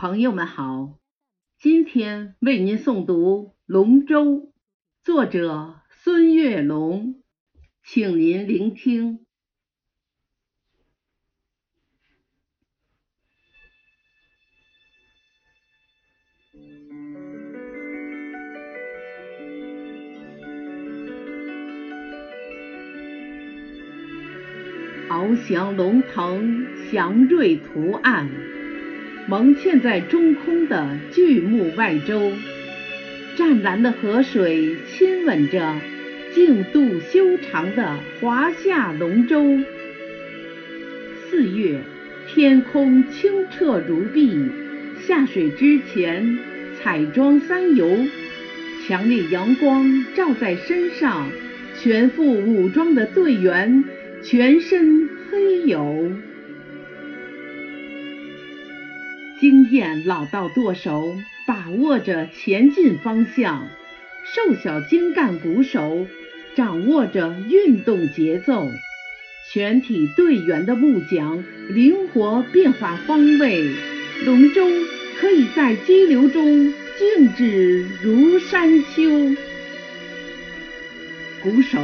朋友们好，今天为您诵读《龙舟》，作者孙月龙，请您聆听。翱翔龙腾，祥瑞图案，蒙嵌在中空的巨木外周。湛蓝的河水亲吻着净度修长的华夏龙舟。四月，天空清澈如碧，下水之前彩妆三游，强烈阳光照在身上，全副武装的队员。全身黑油，经验老道舵手把握着前进方向，瘦小精干鼓手掌握着运动节奏，全体队员的木桨灵活变化方位，龙舟可以在激流中静止如山丘。鼓手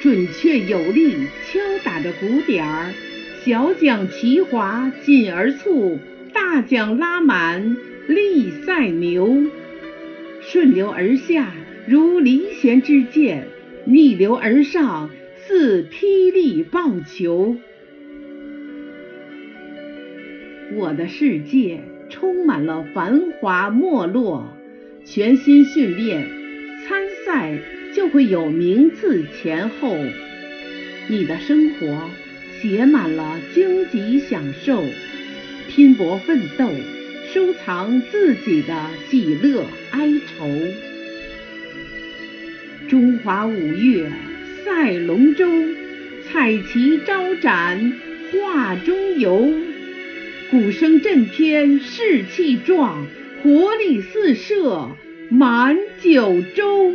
准确有力敲打着鼓点儿，小桨齐划紧而促，大奖拉满力赛牛。顺流而下如离弦之箭，逆流而上似霹雳爆球。我的世界充满了繁华没落，全心训练参赛。就会有名次前后，你的生活写满了荆棘享受，拼搏奋斗，收藏自己的喜乐哀愁。中华五岳赛龙舟，彩旗招展画中游，鼓声震天士气壮，活力四射满九州。